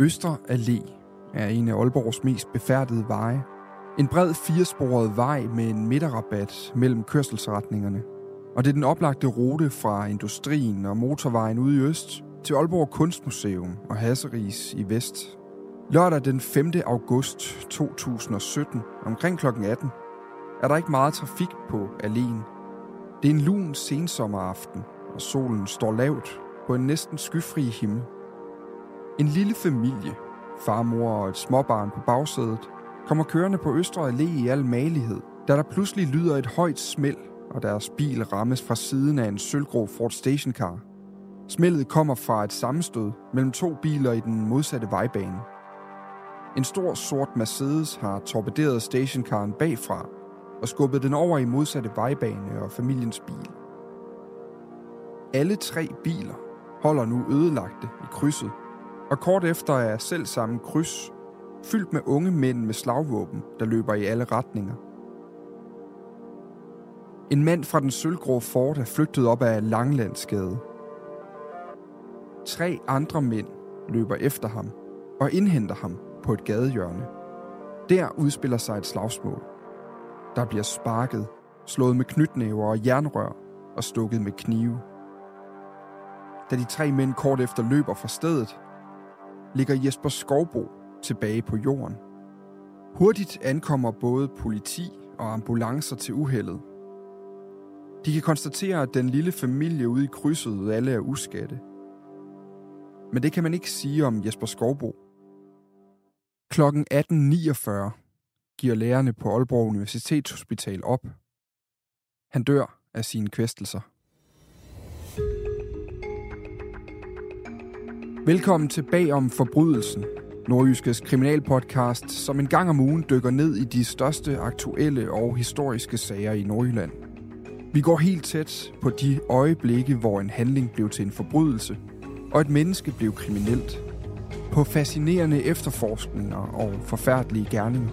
Østre Allé er en af Aalborgs mest befærdede veje. En bred firesporet vej med en midterrabat mellem kørselsretningerne. Og det er den oplagte rute fra industrien og motorvejen ude i øst til Aalborg Kunstmuseum og Hasseris i vest. Lørdag den 5. august 2017 omkring kl. 18 er der ikke meget trafik på alene. Det er en lun sensommeraften, og solen står lavt på en næsten skyfri himmel. En lille familie, farmor og et småbarn på bagsædet, kommer kørende på Østre Allé i al malighed, da der pludselig lyder et højt smæld, og deres bil rammes fra siden af en sølvgrå Ford Stationcar. Smældet kommer fra et sammenstød mellem to biler i den modsatte vejbane. En stor sort Mercedes har torpederet stationcaren bagfra og skubbet den over i modsatte vejbane og familiens bil. Alle tre biler holder nu ødelagte i krydset, og kort efter er selv samme kryds fyldt med unge mænd med slagvåben, der løber i alle retninger. En mand fra den sølvgrå fort er flygtet op ad Langlandsgade. Tre andre mænd løber efter ham og indhenter ham på et gadehjørne. Der udspiller sig et slagsmål. Der bliver sparket, slået med knytnæver og jernrør og stukket med knive. Da de tre mænd kort efter løber fra stedet, ligger Jesper Skovbo tilbage på jorden. Hurtigt ankommer både politi og ambulancer til uheldet. De kan konstatere, at den lille familie ude i krydset alle er uskatte. Men det kan man ikke sige om Jesper Skovbo. Klokken 18.49 giver lærerne på Aalborg Universitetshospital op. Han dør af sine kvæstelser. Velkommen tilbage om forbrydelsen, Nordjyskes kriminalpodcast, som en gang om ugen dykker ned i de største aktuelle og historiske sager i Nordjylland. Vi går helt tæt på de øjeblikke, hvor en handling blev til en forbrydelse, og et menneske blev kriminelt. På fascinerende efterforskninger og forfærdelige gerninger.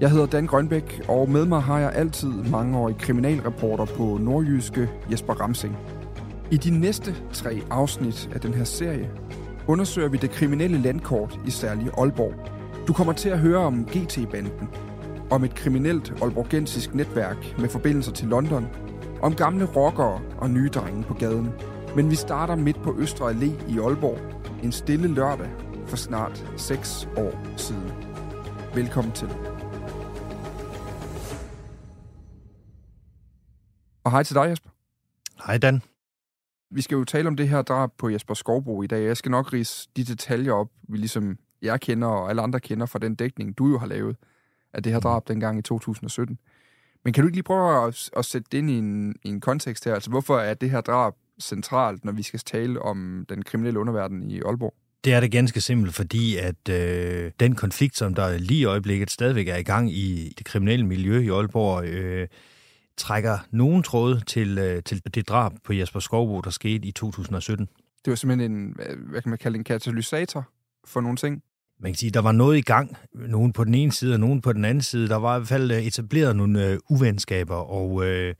Jeg hedder Dan Grønbæk, og med mig har jeg altid mangeårig kriminalreporter på Nordjyske Jesper Ramsing. I de næste tre afsnit af den her serie undersøger vi det kriminelle landkort i særlig Aalborg. Du kommer til at høre om GT-banden, om et kriminelt aalborgensisk netværk med forbindelser til London, om gamle rockere og nye drenge på gaden. Men vi starter midt på Østre Allé i Aalborg, en stille lørdag for snart 6 år siden. Velkommen til. Og hej til dig, Jesper. Hej Dan. Vi skal jo tale om det her drab på Jesper Skovbro i dag. Jeg skal nok rise de detaljer op, vi ligesom jeg kender og alle andre kender fra den dækning, du jo har lavet af det her drab dengang i 2017. Men kan du ikke lige prøve at, at sætte det ind i en, i en kontekst her? Altså, hvorfor er det her drab centralt, når vi skal tale om den kriminelle underverden i Aalborg? Det er det ganske simpelt, fordi at øh, den konflikt, som der lige i øjeblikket stadigvæk er i gang i det kriminelle miljø i Aalborg, øh, trækker nogen tråd til, øh, til det drab på Jesper Skovbo, der skete i 2017. Det var simpelthen en, hvad kan man kalde en katalysator for nogle ting? Man kan sige, der var noget i gang. Nogen på den ene side og nogen på den anden side. Der var i hvert fald etableret nogle øh, uvenskaber, og øh,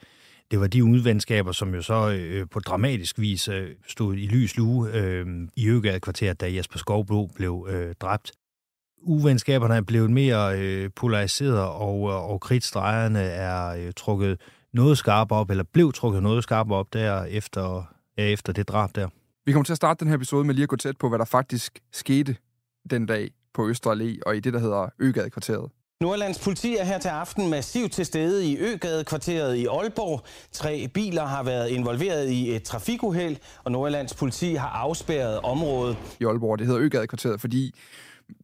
det var de uvenskaber, som jo så øh, på dramatisk vis øh, stod i lys lue øh, i Øgade kvarteret, da Jesper Skovbo blev øh, dræbt uvenskaberne er blevet mere øh, polariseret, og, og kridtstregerne er øh, trukket noget skarpere op, eller blev trukket noget skarpere op der efter, ja, efter det drab der. Vi kommer til at starte den her episode med lige at gå tæt på, hvad der faktisk skete den dag på Østre Allé og i det, der hedder Øgade-kvarteret. Nordlands politi er her til aften massivt til stede i Øgade-kvarteret i Aalborg. Tre biler har været involveret i et trafikuheld, og Nordlands politi har afspærret området. I Aalborg, det hedder Øgade-kvarteret, fordi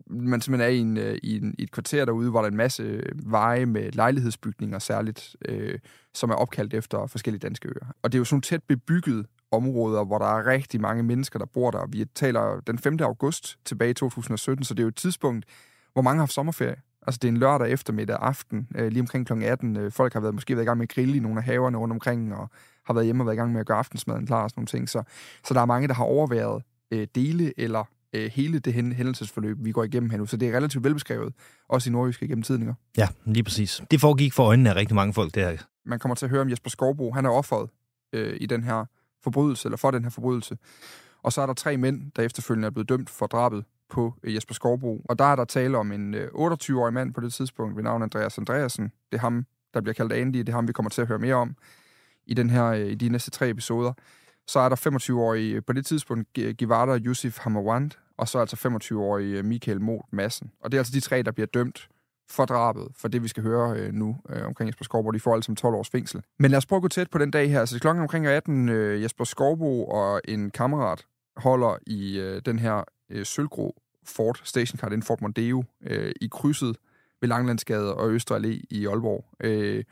man simpelthen er i, en, øh, i, en, i et kvarter derude, hvor der er en masse øh, veje med lejlighedsbygninger særligt, øh, som er opkaldt efter forskellige danske øer. Og det er jo sådan tæt bebygget områder, hvor der er rigtig mange mennesker, der bor der. Vi taler den 5. august tilbage i 2017, så det er jo et tidspunkt, hvor mange har haft sommerferie. Altså det er en lørdag eftermiddag aften, øh, lige omkring kl. 18. Øh, folk har været, måske været i gang med at grille i nogle af haverne rundt omkring, og har været hjemme og været i gang med at gøre aftensmaden klar og sådan nogle ting. Så, så der er mange, der har overværet øh, dele eller øh, hele det hændelsesforløb, vi går igennem her nu. Så det er relativt velbeskrevet, også i nordjyske gennem tidninger. Ja, lige præcis. Det foregik for øjnene af rigtig mange folk der. Man kommer til at høre om Jesper Skovbo. Han er offeret øh, i den her forbrydelse, eller for den her forbrydelse. Og så er der tre mænd, der efterfølgende er blevet dømt for drabet på øh, Jesper Skovbro. Og der er der tale om en øh, 28-årig mand på det tidspunkt ved navn Andreas Andreasen. Det er ham, der bliver kaldt Andy. Det er ham, vi kommer til at høre mere om i, den her, øh, i de næste tre episoder. Så er der 25-årige på det tidspunkt Givada Yusuf Hamawand, og så altså 25-årige øh, Michael Moth Madsen. Og det er altså de tre, der bliver dømt for drabet, for det vi skal høre øh, nu øh, omkring Jesper Skorbo. De får altså 12 års fængsel. Men lad os prøve at gå tæt på den dag her. Altså klokken omkring 18, øh, Jesper Skorbo og en kammerat holder i øh, den her øh, sølvgrå Ford Stationcar, den Ford Mondeo, øh, i krydset ved Langlandsgade og Østre Allé i Aalborg. Øh,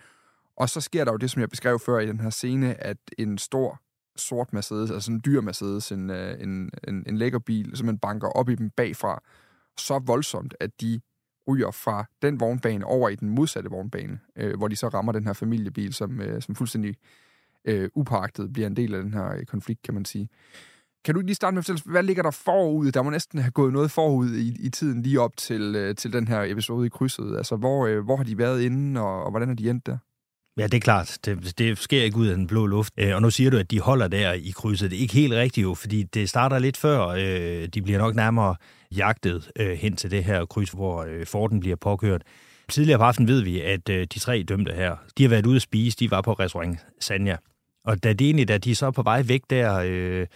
og så sker der jo det, som jeg beskrev før i den her scene, at en stor sort Mercedes, altså en dyr Mercedes, en, øh, en, en, en lækker bil, som man banker op i dem bagfra, så voldsomt, at de ryger fra den vognbane over i den modsatte vognbane, øh, hvor de så rammer den her familiebil, som, øh, som fuldstændig øh, upagtet bliver en del af den her øh, konflikt, kan man sige. Kan du lige starte med at fortælle, hvad ligger der forud? Der må næsten have gået noget forud i, i tiden lige op til, øh, til den her episode i krydset. Altså, hvor, øh, hvor har de været inden, og, og hvordan er de endt der? Ja, det er klart. Det, det sker ikke ud af den blå luft. Øh, og nu siger du, at de holder der i krydset. Det er ikke helt rigtigt jo, fordi det starter lidt før. Øh, de bliver nok nærmere jagtet øh, hen til det her kryds, hvor øh, Forden bliver påkørt. Tidligere på aftenen ved vi, at øh, de tre dømte her, de har været ude at spise. De var på restaurant Sanja. Og da det egentlig, da de så er på vej væk der, øh,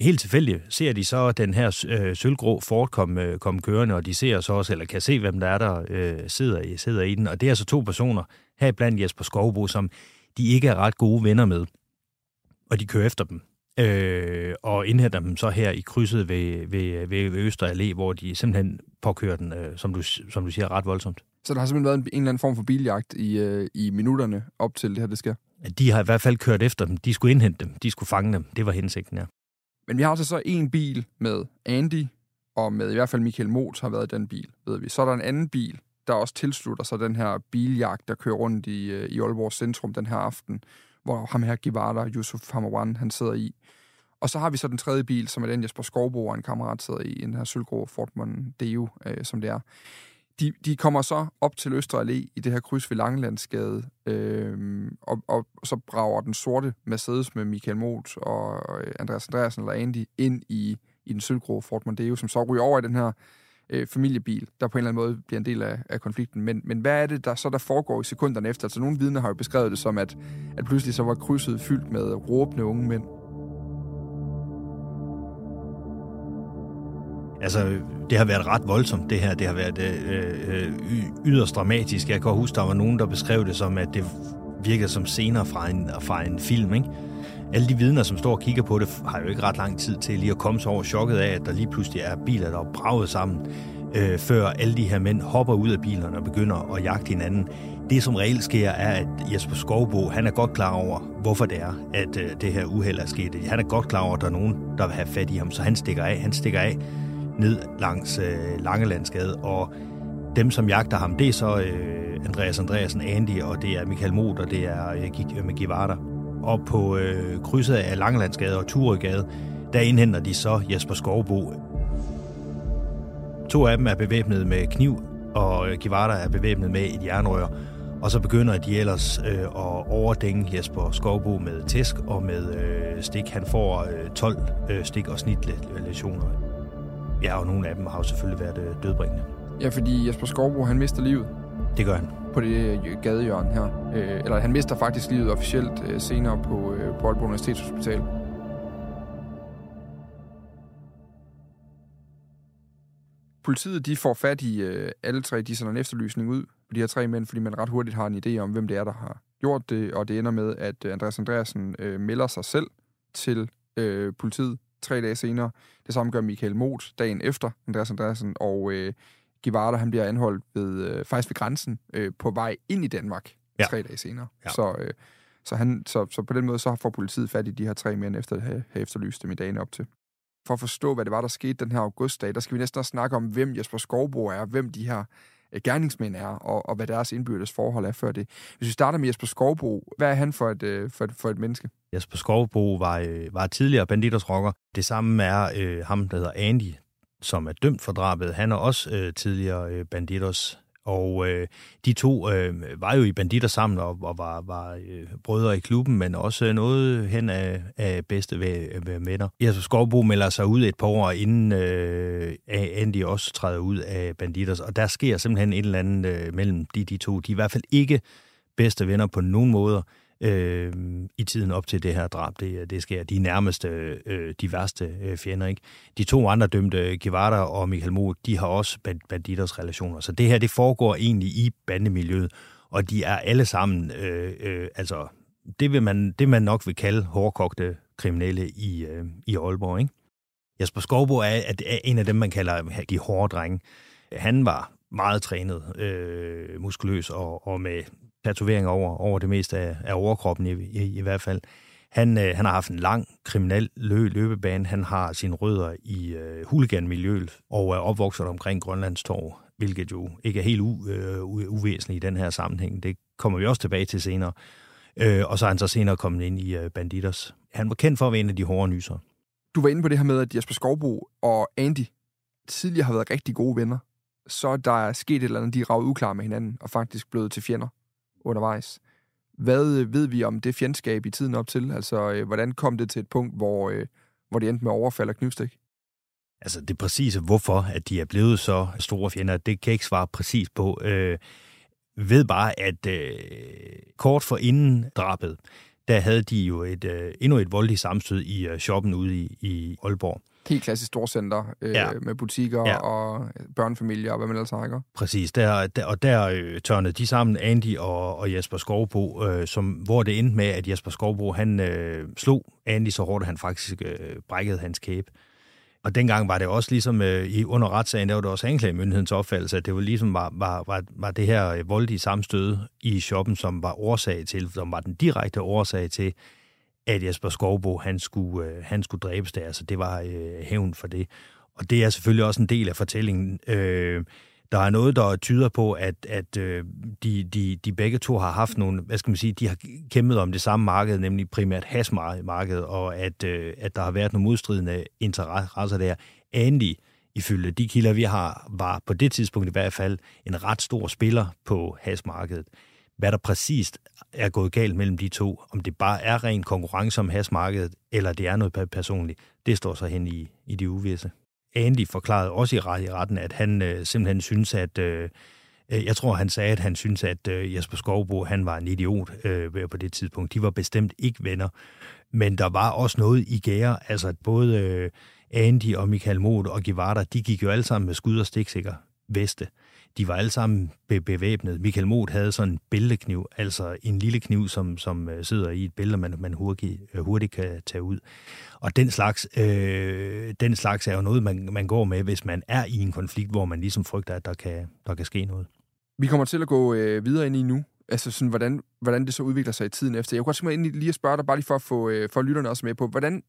helt tilfældigt, ser de så den her øh, sølvgrå Ford komme øh, kom kørende, og de ser så også, eller kan se, hvem der er, der øh, sidder, i, sidder i den. Og det er så to personer, her blandt Jesper Skovbo, som de ikke er ret gode venner med. Og de kører efter dem. Øh, og indhenter dem så her i krydset ved, ved, ved, ved Øster Allé, hvor de simpelthen påkører den, øh, som, du, som du siger, ret voldsomt. Så der har simpelthen været en, en eller anden form for biljagt i, øh, i minutterne op til det her, det sker? De har i hvert fald kørt efter dem. De skulle indhente dem. De skulle fange dem. Det var hensigten, ja. Men vi har altså så en bil med Andy, og med i hvert fald Michael Moth har været i den bil, ved vi. Så er der en anden bil, der også tilslutter sig den her biljagt, der kører rundt i, øh, i Aalborg Centrum den her aften, hvor ham her Givada, Yusuf Hamawan, han sidder i. Og så har vi så den tredje bil, som er den Jesper Skovbo og en kammerat sidder i, den her sølvgrå Ford Mondeo, øh, som det er. De, de kommer så op til Østre Allé i det her kryds ved Langelandsgade, øh, og, og så brager den sorte Mercedes med Michael Moth og øh, Andreas Andreasen eller Andy ind i, i den sølvgrå Ford Mondeo, som så ryger over i den her øh, familiebil, der på en eller anden måde bliver en del af, af konflikten. Men, men hvad er det, der så der foregår i sekunderne efter? Altså nogle vidner har jo beskrevet det som, at, at pludselig så var krydset fyldt med råbende unge mænd. Altså, det har været ret voldsomt, det her. Det har været øh, øh, yderst dramatisk. Jeg kan huske, der var nogen, der beskrev det som, at det virkede som scener fra en, fra en film, ikke? Alle de vidner, som står og kigger på det, har jo ikke ret lang tid til lige at komme sig over chokket af, at der lige pludselig er biler, der er braget sammen, øh, før alle de her mænd hopper ud af bilerne og begynder at jagte hinanden. Det, som reelt sker, er, at Jesper Skovbo, han er godt klar over, hvorfor det er, at øh, det her uheld er sket. Han er godt klar over, at der er nogen, der vil have fat i ham, så han stikker af. Han stikker af ned langs øh, Langelandsgade, og dem, som jagter ham, det er så øh, Andreas Andreasen, Andy, og det er Michael Mot, og det er øh, med Givarder. Øh, og på øh, krydset af Langelandsgade og Turegade, der indhenter de så Jesper Skovbo. To af dem er bevæbnet med kniv, og Givarder er bevæbnet med et jernrør. Og så begynder de ellers øh, at overdænge Jesper Skovbo med tæsk og med øh, stik. Han får øh, 12 øh, stik og snitlesioner. Ja, og nogle af dem har jo selvfølgelig været øh, dødbringende. Ja, fordi Jesper Skovbo, han mister livet. Det gør han. På det øh, gadehjørne her. Øh, eller han mister faktisk livet officielt øh, senere på, øh, på Aalborg Universitetshospital. Politiet de får fat i øh, alle tre, de sender en efterlysning ud på de her tre mænd, fordi man ret hurtigt har en idé om, hvem det er, der har gjort det, og det ender med, at øh, Andreas Andreasen øh, melder sig selv til øh, politiet tre dage senere. Det samme gør Michael Mot dagen efter Andreas Andreasen, og øh, Givarda, han bliver anholdt ved, øh, faktisk ved grænsen øh, på vej ind i Danmark ja. tre dage senere. Ja. Så, øh, så, han, så, så på den måde så får politiet fat i de her tre mænd, efter at have, have efterlyst dem i dagene op til. For at forstå, hvad det var, der skete den her augustdag, der skal vi næsten også snakke om, hvem Jesper Skovbo er, hvem de her øh, gerningsmænd er, og, og hvad deres indbyrdes forhold er før det. Hvis vi starter med Jesper Skovbo, hvad er han for et, øh, for et, for et menneske? Jesper Skovbo var, øh, var tidligere banditers rocker. Det samme er øh, ham, der hedder Andy, som er dømt for drabet. Han er også øh, tidligere øh, banditers Og øh, de to øh, var jo i banditter sammen og, og var, var øh, brødre i klubben, men også øh, noget hen af, af bedste ved, ved venner. Jesper Skovbo melder sig ud et par år inden øh, Andy også træder ud af banditters. og der sker simpelthen et eller andet øh, mellem de, de to. De er i hvert fald ikke bedste venner på nogen måder øh, i tiden op til det her drab, det, det sker. De nærmeste, øh, de værste øh, fjender, ikke? De to andre dømte, Guevara og Michael Mo, de har også banditers relationer. Så det her, det foregår egentlig i bandemiljøet, og de er alle sammen, øh, øh, altså, det vil man, det man nok vil kalde hårdkogte kriminelle i, øh, i Aalborg, ikke? Jesper Skovbo er, er en af dem, man kalder de hårde drenge. Han var meget trænet, øh, muskuløs og, og med tatoveringer over, over det meste af, af overkroppen i, i, i hvert fald. Han, øh, han har haft en lang kriminel lø, løbebane. Han har sine rødder i øh, huliganmiljøet og er opvokset omkring Grønlands Torv, hvilket jo ikke er helt u, øh, uvæsentligt i den her sammenhæng. Det kommer vi også tilbage til senere. Øh, og så er han så senere kommet ind i øh, Banditers. Han var kendt for at være en af de hårde nyser. Du var inde på det her med, at Jesper Skovbo og Andy tidligere har været rigtig gode venner. Så der er sket et eller andet, de er ravet uklar med hinanden og faktisk blevet til fjender undervejs. Hvad øh, ved vi om det fjendskab i tiden op til? Altså, øh, hvordan kom det til et punkt, hvor, øh, hvor det endte med overfald og knivstik? Altså, det præcise, hvorfor at de er blevet så store fjender, det kan jeg ikke svare præcis på. Øh, ved bare, at øh, kort for inden drabet, der havde de jo et, øh, endnu et voldeligt samstød i øh, shoppen ude i, i Aalborg helt klassisk storcenter øh, ja. med butikker ja. og børnefamilier og hvad man ellers har, ikke? Præcis, der, der, og der øh, tørnede de sammen, Andy og, og Jesper Skovbo, øh, som, hvor det endte med, at Jesper Skovbo, han øh, slog Andy så hårdt, at han faktisk øh, brækkede hans kæbe. Og dengang var det også ligesom øh, i under retssagen, der var det også anklagemyndighedens opfattelse, at det var ligesom var, var, var, var det her øh, voldelige samstød i shoppen, som var årsag til, som var den direkte årsag til, at Jesper Skovbo, han skulle, øh, han skulle dræbes der, så det var øh, hævn for det. Og det er selvfølgelig også en del af fortællingen. Øh, der er noget, der tyder på, at, at øh, de, de, de begge to har haft nogle, hvad skal man sige, de har kæmpet om det samme marked, nemlig primært hasmarkedet, og at, øh, at der har været nogle modstridende interesser der. Andy, ifølge de kilder, vi har, var på det tidspunkt i hvert fald en ret stor spiller på hasmarkedet. Hvad der præcist er gået galt mellem de to, om det bare er ren konkurrence om hasmarkedet, eller det er noget personligt, det står så hen i, i de uvisse. Andy forklarede også i, retten, at han øh, simpelthen synes, at øh, øh, jeg tror, han sagde, at han synes, at øh, Jesper Skovbo, han var en idiot øh, på det tidspunkt. De var bestemt ikke venner. Men der var også noget i gære, altså at både øh, Andy og Michael Mot og Givarda, de gik jo alle sammen med skud og stiksikker veste. De var alle sammen be- bevæbnet. Michael Moth havde sådan en bæltekniv, altså en lille kniv, som, som øh, sidder i et bælte, man, man hurtigt, øh, hurtigt kan tage ud. Og den slags, øh, den slags er jo noget, man, man går med, hvis man er i en konflikt, hvor man ligesom frygter, at der kan, der kan ske noget. Vi kommer til at gå øh, videre ind i nu, altså sådan, hvordan, hvordan det så udvikler sig i tiden efter. Jeg kunne godt tænke mig lige at spørge dig, bare lige for at få øh, for lytterne også med på, hvordan,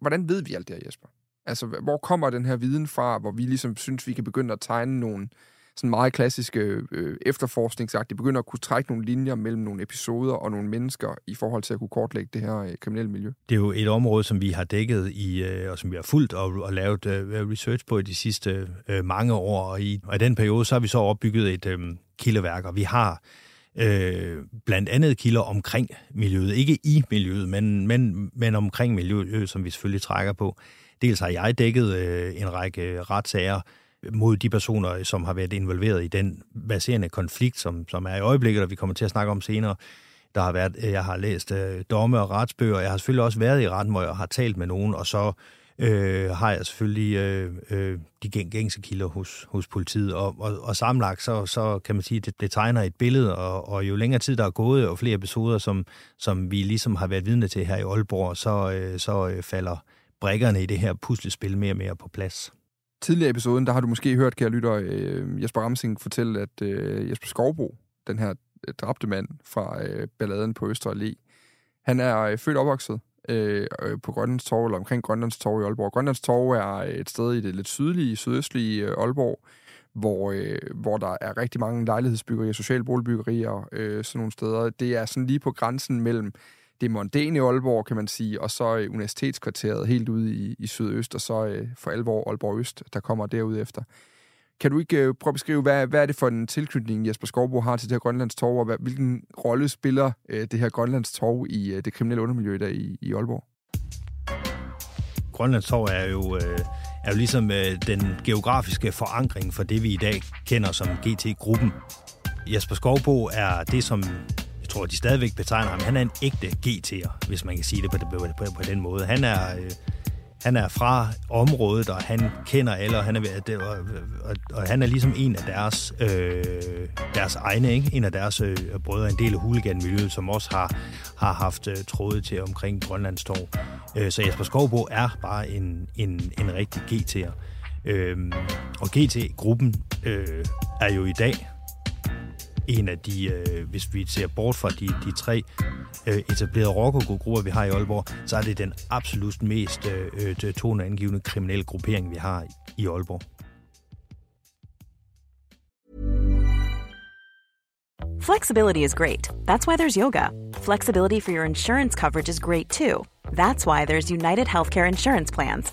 hvordan ved vi alt det her, Jesper? Altså, hvor kommer den her viden fra, hvor vi ligesom synes, vi kan begynde at tegne nogle, sådan meget klassiske øh, efterforskningsagt. Det begynder at kunne trække nogle linjer mellem nogle episoder og nogle mennesker i forhold til at kunne kortlægge det her øh, kriminelle miljø. Det er jo et område, som vi har dækket i, øh, og som vi har fulgt og, og lavet øh, research på i de sidste øh, mange år. Og i, og i den periode, så har vi så opbygget et øh, kildeværk, og vi har øh, blandt andet kilder omkring miljøet. Ikke i miljøet, men, men, men omkring miljøet, øh, som vi selvfølgelig trækker på. Dels har jeg dækket øh, en række retssager, mod de personer, som har været involveret i den baserende konflikt, som, som er i øjeblikket, og vi kommer til at snakke om senere. Der har været, jeg har læst øh, domme og retsbøger, jeg har selvfølgelig også været i retten, hvor jeg har talt med nogen, og så øh, har jeg selvfølgelig øh, øh, de gængse kilder hos, hos politiet, og, og, og sammenlagt, så, så kan man sige, det, det tegner et billede, og, og jo længere tid der er gået, og flere episoder, som, som vi ligesom har været vidne til her i Aalborg, så, øh, så øh, falder brækkerne i det her puslespil mere og mere på plads tidligere i episoden, der har du måske hørt, kære lytter, øh, Jesper Ramsing fortælle, at øh, Jesper Skovbo, den her øh, dræbte mand fra øh, balladen på Østre Allé, han er øh, født opvokset øh, øh, på Grønlands Torv, eller omkring Grønlands Torv i Aalborg. Grønlands Torv er øh, et sted i det lidt sydlige, sydøstlige øh, Aalborg, hvor, øh, hvor der er rigtig mange lejlighedsbyggerier, socialboligbyggerier, øh, sådan nogle steder. Det er sådan lige på grænsen mellem det mondæne Aalborg, kan man sige, og så øh, universitetskvarteret helt ude i, i sydøst, og så øh, for alvor Aalborg Øst, der kommer derud efter. Kan du ikke øh, prøve at beskrive, hvad, hvad er det for en tilknytning, Jesper Skovbo har til det her Grønlands Torv, og hvad, hvilken rolle spiller øh, det her Grønlands Torv i øh, det kriminelle undermiljø der i, i Aalborg? Grønlands Torv er jo, øh, er jo ligesom øh, den geografiske forankring for det, vi i dag kender som GT-gruppen. Jesper Skovbo er det, som tror, de stadigvæk betegner ham. Han er en ægte GT'er, hvis man kan sige det på, på, på, på den måde. Han er... Øh, han er fra området, og han kender alle, og han er, og, og, og han er ligesom en af deres, øh, deres egne, ikke? en af deres øh, brødre, en del af huliganmiljøet, som også har, har haft øh, tråde til omkring Grønlands Torv. Øh, så Jesper Skovbo er bare en, en, en rigtig GT'er. Øh, og GT-gruppen øh, er jo i dag en af de, øh, hvis vi ser bort fra de, de tre øh, etablerede rockergrupper, vi har i Aalborg, så er det den absolut mest øh, øh toneangivende kriminelle gruppering, vi har i Aalborg. Flexibility is great. That's why there's yoga. Flexibility for your insurance coverage is great too. That's why there's United Healthcare Insurance Plans.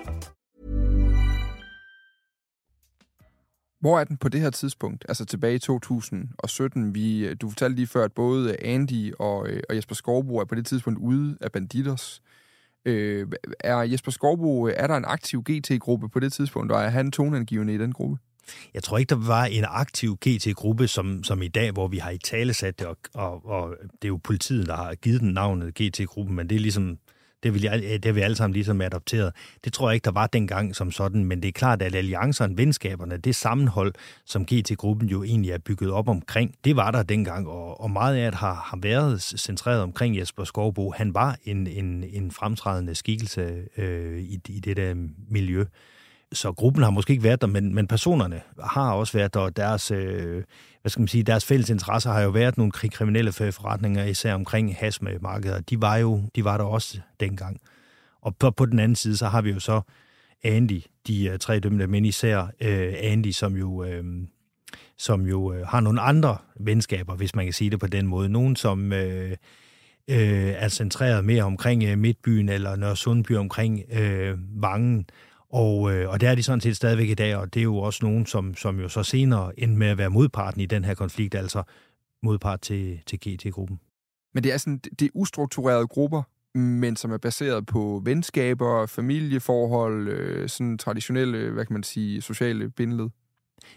Hvor er den på det her tidspunkt, altså tilbage i 2017? Vi, øh, du fortalte lige før, at både Andy og, øh, og Jesper Skorbo er på det tidspunkt ude af Banditos. Øh, er Jesper Skorbo, øh, er der en aktiv GT-gruppe på det tidspunkt, og er han toneangivende i den gruppe? Jeg tror ikke, der var en aktiv GT-gruppe som, som i dag, hvor vi har i tale sat det, og, og, og det er jo politiet, der har givet den navnet GT-gruppen, men det er ligesom det, vil jeg, det vil vi alle sammen ligesom adopteret. Det tror jeg ikke, der var dengang som sådan, men det er klart, at alliancerne, venskaberne, det sammenhold, som GT-gruppen jo egentlig er bygget op omkring, det var der dengang, og, og meget af det har, har været centreret omkring Jesper Skovbo. Han var en, en, en fremtrædende skikkelse øh, i, i det der miljø. Så gruppen har måske ikke været der, men, men personerne har også været der, og deres, øh, hvad skal man sige, deres fælles interesser har jo været nogle kriminelle forretninger, især omkring hasmarkedet. De var jo de var der også dengang. Og på, på den anden side, så har vi jo så Andy, de uh, tre dømte, men især uh, Andy, som jo, uh, som jo uh, har nogle andre venskaber, hvis man kan sige det på den måde. Nogen, som uh, uh, er centreret mere omkring uh, Midtbyen eller Nørresundby omkring uh, Vangen, og, øh, og det er de sådan set stadigvæk i dag, og det er jo også nogen, som, som jo så senere endte med at være modparten i den her konflikt, altså modpart til, til GT-gruppen. Men det er sådan, det er ustrukturerede grupper, men som er baseret på venskaber, familieforhold, øh, sådan traditionelle, hvad kan man sige, sociale bindeled.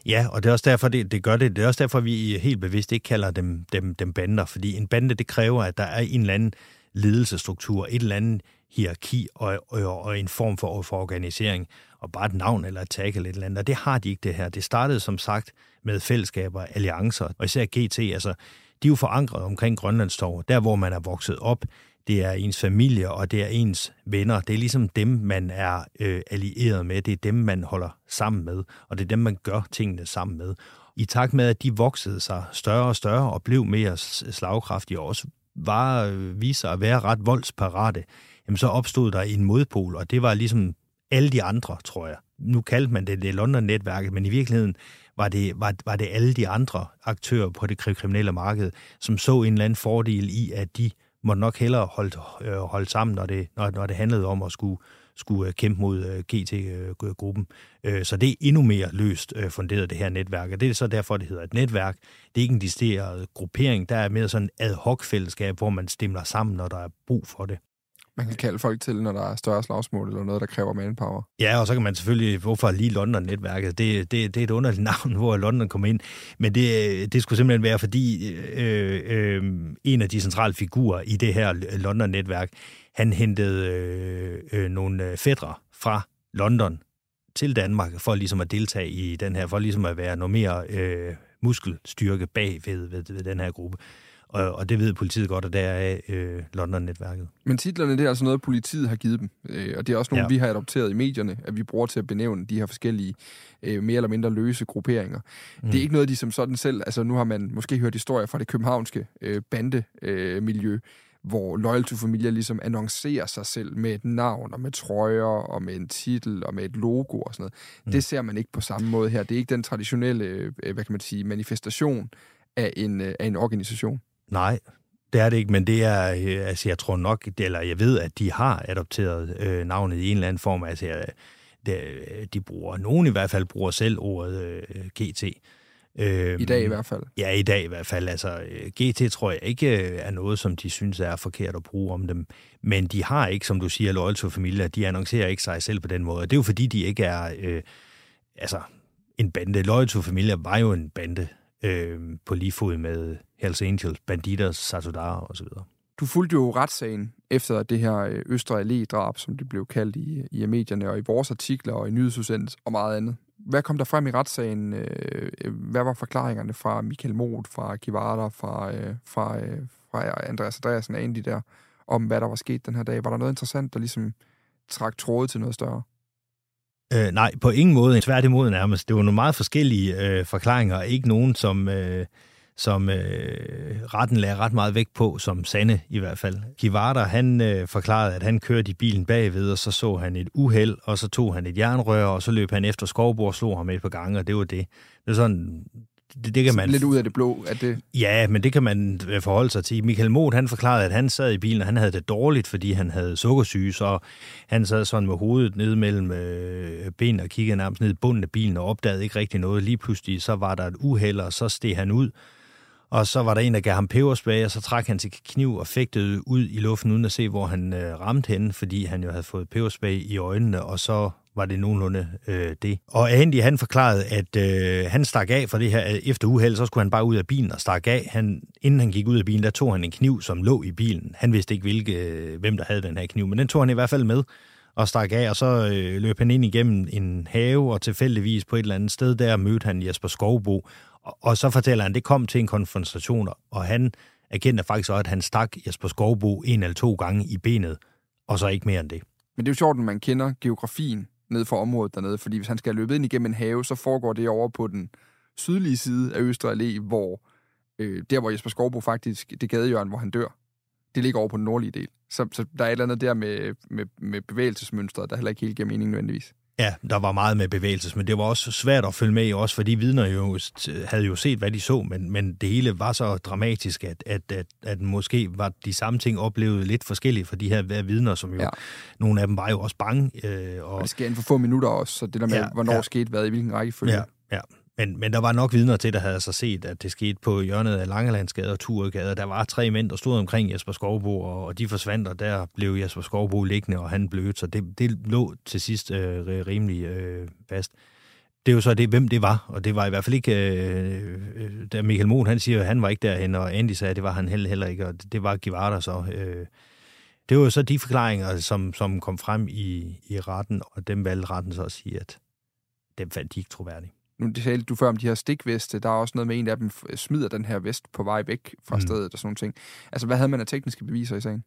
Ja, og det er også derfor, det, det gør det. Det er også derfor, vi helt bevidst ikke kalder dem, dem, dem bander, fordi en bande, det kræver, at der er en eller anden ledelsesstruktur, et eller andet hierarki og, og, og en form for, for organisering, og bare et navn eller et tag eller et eller andet. Og det har de ikke, det her. Det startede som sagt med fællesskaber, alliancer, og især GT, altså, de er jo forankret omkring Grønlandstorv, der hvor man er vokset op, det er ens familie, og det er ens venner. Det er ligesom dem, man er øh, allieret med. Det er dem, man holder sammen med, og det er dem, man gør tingene sammen med. I takt med, at de voksede sig større og større og blev mere slagkraftige og også var, øh, viser at være ret voldsparate, jamen så opstod der en modpol, og det var ligesom alle de andre, tror jeg. Nu kaldte man det det London-netværket, men i virkeligheden var det, var, var det alle de andre aktører på det kriminelle marked, som så en eller anden fordel i, at de måtte nok hellere holde, øh, holde sammen, når det, når, når det handlede om at skulle, skulle øh, kæmpe mod øh, GT-gruppen. Øh, øh, så det er endnu mere løst funderet, det her netværk. Og det er så derfor, det hedder et netværk. Det er ikke en distilleret gruppering. Der er mere sådan ad hoc-fællesskab, hvor man stemmer sammen, når der er brug for det man kan kalde folk til, når der er større slagsmål eller noget, der kræver manpower. Ja, og så kan man selvfølgelig, hvorfor lige London-netværket? Det, det, det er et underligt navn, hvor London kommer ind. Men det, det skulle simpelthen være, fordi øh, øh, en af de centrale figurer i det her London-netværk, han hentede øh, øh, nogle øh, fædre fra London til Danmark for ligesom at deltage i den her, for ligesom at være noget mere øh, muskelstyrke bag ved, ved, ved den her gruppe. Og, og det ved politiet godt, og der er øh, London-netværket. Men titlerne, det er altså noget, politiet har givet dem. Øh, og det er også nogle, ja. vi har adopteret i medierne, at vi bruger til at benævne de her forskellige, øh, mere eller mindre løse grupperinger. Mm. Det er ikke noget, de som sådan selv... Altså, nu har man måske hørt historier fra det københavnske øh, bandemiljø, øh, hvor Loyal to Familia ligesom annoncerer sig selv med et navn og med trøjer og med en titel og med et logo og sådan noget. Mm. Det ser man ikke på samme måde her. Det er ikke den traditionelle, øh, hvad kan man sige, manifestation af en, øh, af en organisation. Nej, det er det ikke, men det er, øh, altså jeg tror nok, eller jeg ved, at de har adopteret øh, navnet i en eller anden form. Altså, det, de bruger, nogen i hvert fald bruger selv ordet øh, GT. Øhm, I dag i hvert fald? Ja, i dag i hvert fald. Altså, øh, GT tror jeg ikke øh, er noget, som de synes er forkert at bruge om dem. Men de har ikke, som du siger, loyal to familie. De annoncerer ikke sig selv på den måde. Det er jo fordi, de ikke er øh, altså, en bande. Loyal to familie var jo en bande øh, på lige fod med Hells Angels, Banditas, Satudara osv. Du fulgte jo retssagen efter det her øh, Østre Allé-drab, som det blev kaldt i, i medierne og i vores artikler og i nyhedsudsendelser og meget andet. Hvad kom der frem i retssagen? Øh, øh, hvad var forklaringerne fra Michael Moth, fra Givarder, fra, fra, fra Andreas Andreasen og Andy der, om hvad der var sket den her dag? Var der noget interessant, der ligesom trak tråde til noget større? Øh, nej, på ingen måde. Tværtimod nærmest. Det var nogle meget forskellige øh, forklaringer. Ikke nogen, som... Øh, som øh, retten lagde ret meget vægt på, som Sande i hvert fald. Kivada, han øh, forklarede, at han kørte i bilen bagved, og så så han et uheld, og så tog han et jernrør, og så løb han efter skovbord og slog ham et par gange, og det var det. Det var sådan, det, det kan man... Lidt ud af det blå, at det... Ja, men det kan man øh, forholde sig til. Michael Moth, han forklarede, at han sad i bilen, og han havde det dårligt, fordi han havde sukkersyge, så han sad sådan med hovedet nede mellem øh, benene og kiggede nærmest ned i bunden af bilen og opdagede ikke rigtig noget. Lige pludselig så var der et uheld, og så steg han ud, og så var der en, der gav ham peberspray, og så trak han sin kniv og fægtede ud i luften, uden at se, hvor han øh, ramte hende, fordi han jo havde fået peberspray i øjnene, og så var det nogenlunde øh, det. Og Andy, han forklarede, at øh, han stak af for det her. Øh, efter uheld, så skulle han bare ud af bilen og stak af. Han, inden han gik ud af bilen, der tog han en kniv, som lå i bilen. Han vidste ikke, hvilke, øh, hvem der havde den her kniv, men den tog han i hvert fald med og stak af, og så øh, løb han ind igennem en have, og tilfældigvis på et eller andet sted der mødte han Jesper Skovbo, og, og så fortæller han, at det kom til en konfrontation, og han erkendte faktisk også, at han stak Jesper Skovbo en eller to gange i benet, og så ikke mere end det. Men det er jo sjovt, at man kender geografien ned for området dernede, fordi hvis han skal løbe ind igennem en have, så foregår det over på den sydlige side af Østre Allé, hvor øh, der, hvor Jesper Skovbo faktisk, det gadehjørne, hvor han dør, det ligger over på den nordlige del. Så, så der er et eller andet der med, med, med bevægelsesmønstret, der heller ikke helt giver mening nødvendigvis. Ja, der var meget med bevægelses, men det var også svært at følge med i, også fordi vidner jo havde jo set, hvad de så, men, men det hele var så dramatisk, at, at, at, at måske var de samme ting oplevet lidt forskellige for de her vidner, som jo, ja. nogle af dem var jo også bange. Øh, og, og det sker inden for få minutter også, så det der med, ja, hvornår ja. skete hvad, i hvilken rækkefølge. Ja, ja. Men, men der var nok vidner til, der havde så set, at det skete på hjørnet af Langelandsgade og Turegade. Der var tre mænd, der stod omkring Jesper Skovbo, og de forsvandt, og der blev Jesper Skovbo liggende, og han blødte, så det, det lå til sidst øh, rimelig øh, fast. Det er jo så det, hvem det var, og det var i hvert fald ikke, øh, øh da Michael Mohn, han siger, at han var ikke derhen, og Andy sagde, at det var han heller, heller ikke, og det, det var Givarder så. Øh, det var jo så de forklaringer, som, som kom frem i, i retten, og dem valgte retten så at sige, at dem fandt de ikke troværdige nu talte du før om de her stikveste, der er også noget med en af dem smider den her vest på vej væk fra mm. stedet og sådan ting. Altså, hvad havde man af tekniske beviser i sagen?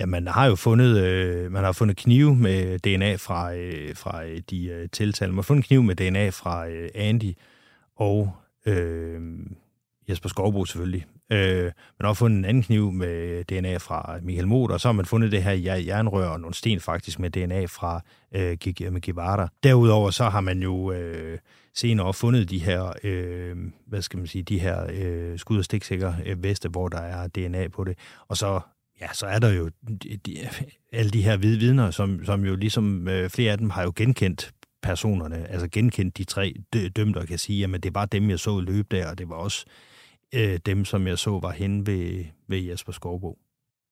Ja, man har jo fundet, øh, man har fundet knive med DNA fra, øh, fra øh, de øh, tiltalte. Man har fundet kniv med DNA fra øh, Andy og øh, Jesper Skovbo selvfølgelig. Øh, man har fundet en anden kniv med DNA fra Michael Moth, og så har man fundet det her jernrør og nogle sten faktisk med DNA fra øh, Guevara. Derudover så har man jo øh, senere fundet de her, øh, hvad skal man sige, de her øh, skud- og stiksikre øh, veste, hvor der er DNA på det. Og så ja, så er der jo de, de, alle de her hvide vidner, som, som jo ligesom øh, flere af dem har jo genkendt personerne, altså genkendt de tre dømte og kan sige, jamen det var dem, jeg så løbe der, og det var også øh, dem, som jeg så var hen ved, ved Jesper Skovbo.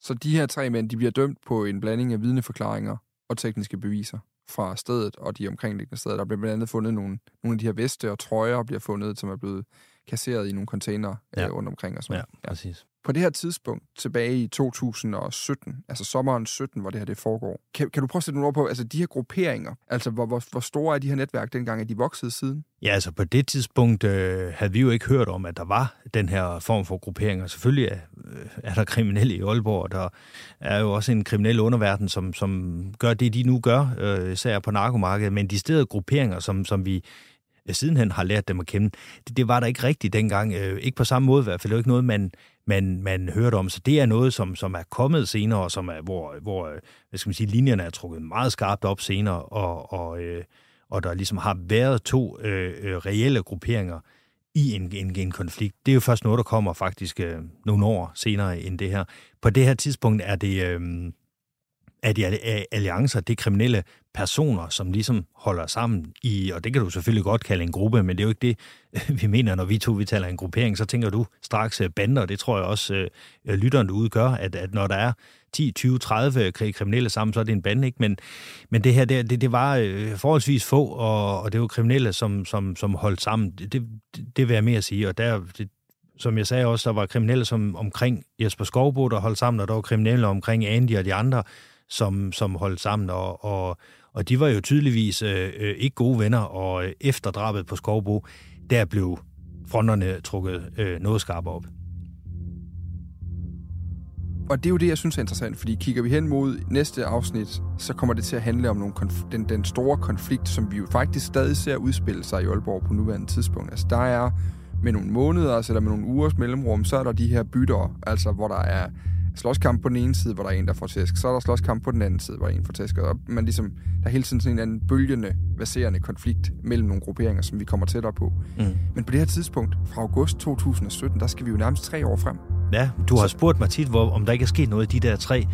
Så de her tre mænd, de bliver dømt på en blanding af vidneforklaringer og tekniske beviser fra stedet og de omkringliggende steder. Der bliver blandt andet fundet nogle, nogle af de her veste og trøjer bliver fundet, som er blevet kasseret i nogle container ja. øh, rundt omkring. Og sådan. Ja, ja, præcis. På det her tidspunkt, tilbage i 2017, altså sommeren 17, hvor det her det foregår, kan, kan du prøve at sætte nogle ord på, altså de her grupperinger, altså hvor, hvor, hvor store er de her netværk dengang, er de vokset siden? Ja, altså på det tidspunkt øh, havde vi jo ikke hørt om, at der var den her form for grupperinger. Selvfølgelig er, øh, er der kriminelle i Aalborg, og der er jo også en kriminel underverden, som, som gør det, de nu gør, øh, især på narkomarkedet, men de steder grupperinger, som, som vi sidenhen har lært dem at kende. Det, det var der ikke rigtigt dengang. Øh, ikke på samme måde i hvert fald. Det var ikke noget, man, man, man hørte om. Så det er noget, som, som er kommet senere, og som er, hvor, hvor øh, hvad skal man sige, linjerne er trukket meget skarpt op senere, og, og, øh, og der ligesom har været to øh, øh, reelle grupperinger i en, en, en konflikt. Det er jo først noget, der kommer faktisk øh, nogle år senere end det her. På det her tidspunkt er det... Øh, at de alliancer, det er kriminelle personer, som ligesom holder sammen i, og det kan du selvfølgelig godt kalde en gruppe, men det er jo ikke det, vi mener, når vi to vi taler en gruppering, så tænker du straks øh, bander, og det tror jeg også øh, øh, lytteren derude gør, at, at når der er 10, 20, 30 kriminelle sammen, så er det en bande, ikke? Men, men det her, det, det, det var øh, forholdsvis få, og, og det var kriminelle, som, som, som holdt sammen. Det, det, det vil jeg mere sige, og der, det, som jeg sagde også, der var kriminelle som omkring Jesper Skovbo, der holdt sammen, og der var kriminelle omkring Andy og de andre, som, som holdt sammen, og, og, og de var jo tydeligvis øh, øh, ikke gode venner, og øh, efter drabet på Skovbo, der blev fronterne trukket øh, noget skarpere op. Og det er jo det, jeg synes er interessant, fordi kigger vi hen mod næste afsnit, så kommer det til at handle om nogle konf- den, den store konflikt, som vi jo faktisk stadig ser udspille sig i Aalborg på nuværende tidspunkt. Altså der er med nogle måneder, altså, eller med nogle ugers mellemrum, så er der de her bytter, altså hvor der er slåskamp på den ene side, hvor der er en, der får tæsk. Så er der slåskamp på den anden side, hvor der er en får tæsk. Og man ligesom, der er hele tiden sådan en anden bølgende, baserende konflikt mellem nogle grupperinger, som vi kommer tættere på. Mm. Men på det her tidspunkt, fra august 2017, der skal vi jo nærmest tre år frem. Ja, du har spurgt mig tit, hvor, om der ikke er sket noget i de der tre,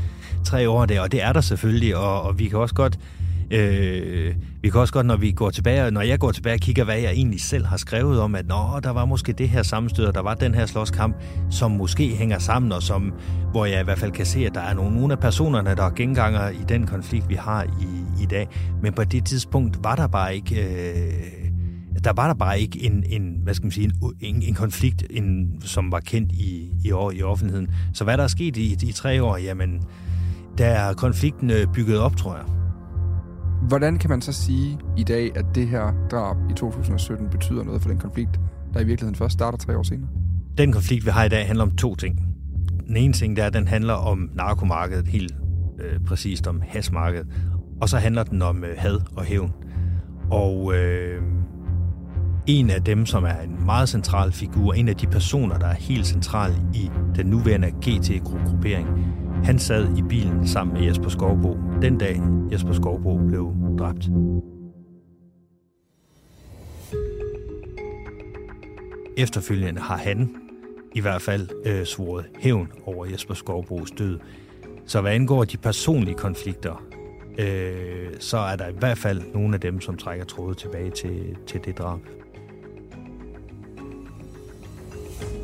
tre år der, og det er der selvfølgelig, og, og vi kan også godt Øh, vi kan også godt, når vi går tilbage, når jeg går tilbage og kigger, hvad jeg egentlig selv har skrevet om, at nå, der var måske det her sammenstød, og der var den her slåskamp, som måske hænger sammen, og som, hvor jeg i hvert fald kan se, at der er nogle, nogle af personerne, der er genganger i den konflikt, vi har i, i dag. Men på det tidspunkt var der bare ikke... Øh, der var der bare ikke en, en hvad skal man sige, en, en konflikt, en, som var kendt i, i, i offentligheden. Så hvad der er sket i, i tre år, jamen, der er konflikten øh, bygget op, tror jeg. Hvordan kan man så sige i dag, at det her drab i 2017 betyder noget for den konflikt, der i virkeligheden først starter tre år senere? Den konflikt, vi har i dag, handler om to ting. Den ene ting, der er, at den handler om narkomarkedet, helt øh, præcist om hasmarkedet. Og så handler den om øh, had og hævn. Og øh, en af dem, som er en meget central figur, en af de personer, der er helt central i den nuværende GT-gruppering, han sad i bilen sammen med Jesper Skovbo den dag Jesper Skovbo blev dræbt. Efterfølgende har han i hvert fald øh, svoret hævn over Jesper Skovbos død. Så hvad angår de personlige konflikter, øh, så er der i hvert fald nogle af dem, som trækker trådet tilbage til, til det drab.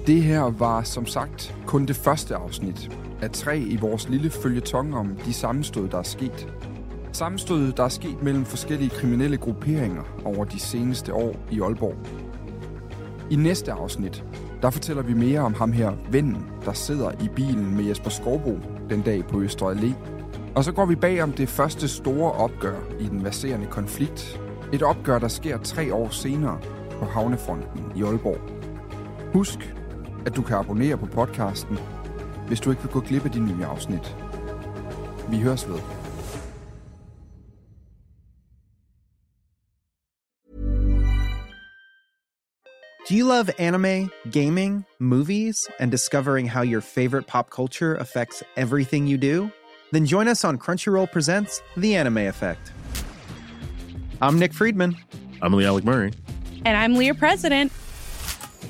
Det her var som sagt kun det første afsnit af tre i vores lille følgetong om de sammenstød, der er sket. Sammenstød, der er sket mellem forskellige kriminelle grupperinger over de seneste år i Aalborg. I næste afsnit, der fortæller vi mere om ham her, vennen, der sidder i bilen med Jesper Skovbo den dag på Østre Allé. Og så går vi bag om det første store opgør i den baserende konflikt. Et opgør, der sker tre år senere på Havnefronten i Aalborg. Husk, at du kan abonnere på podcasten hvis du ikke vil gå glip af de nye afsnit. Vi høres ved. Do you love anime, gaming, movies, and discovering how your favorite pop culture affects everything you do? Then join us on Crunchyroll Presents The Anime Effect. I'm Nick Friedman. I'm Lee Alec Murray. And I'm Leah President.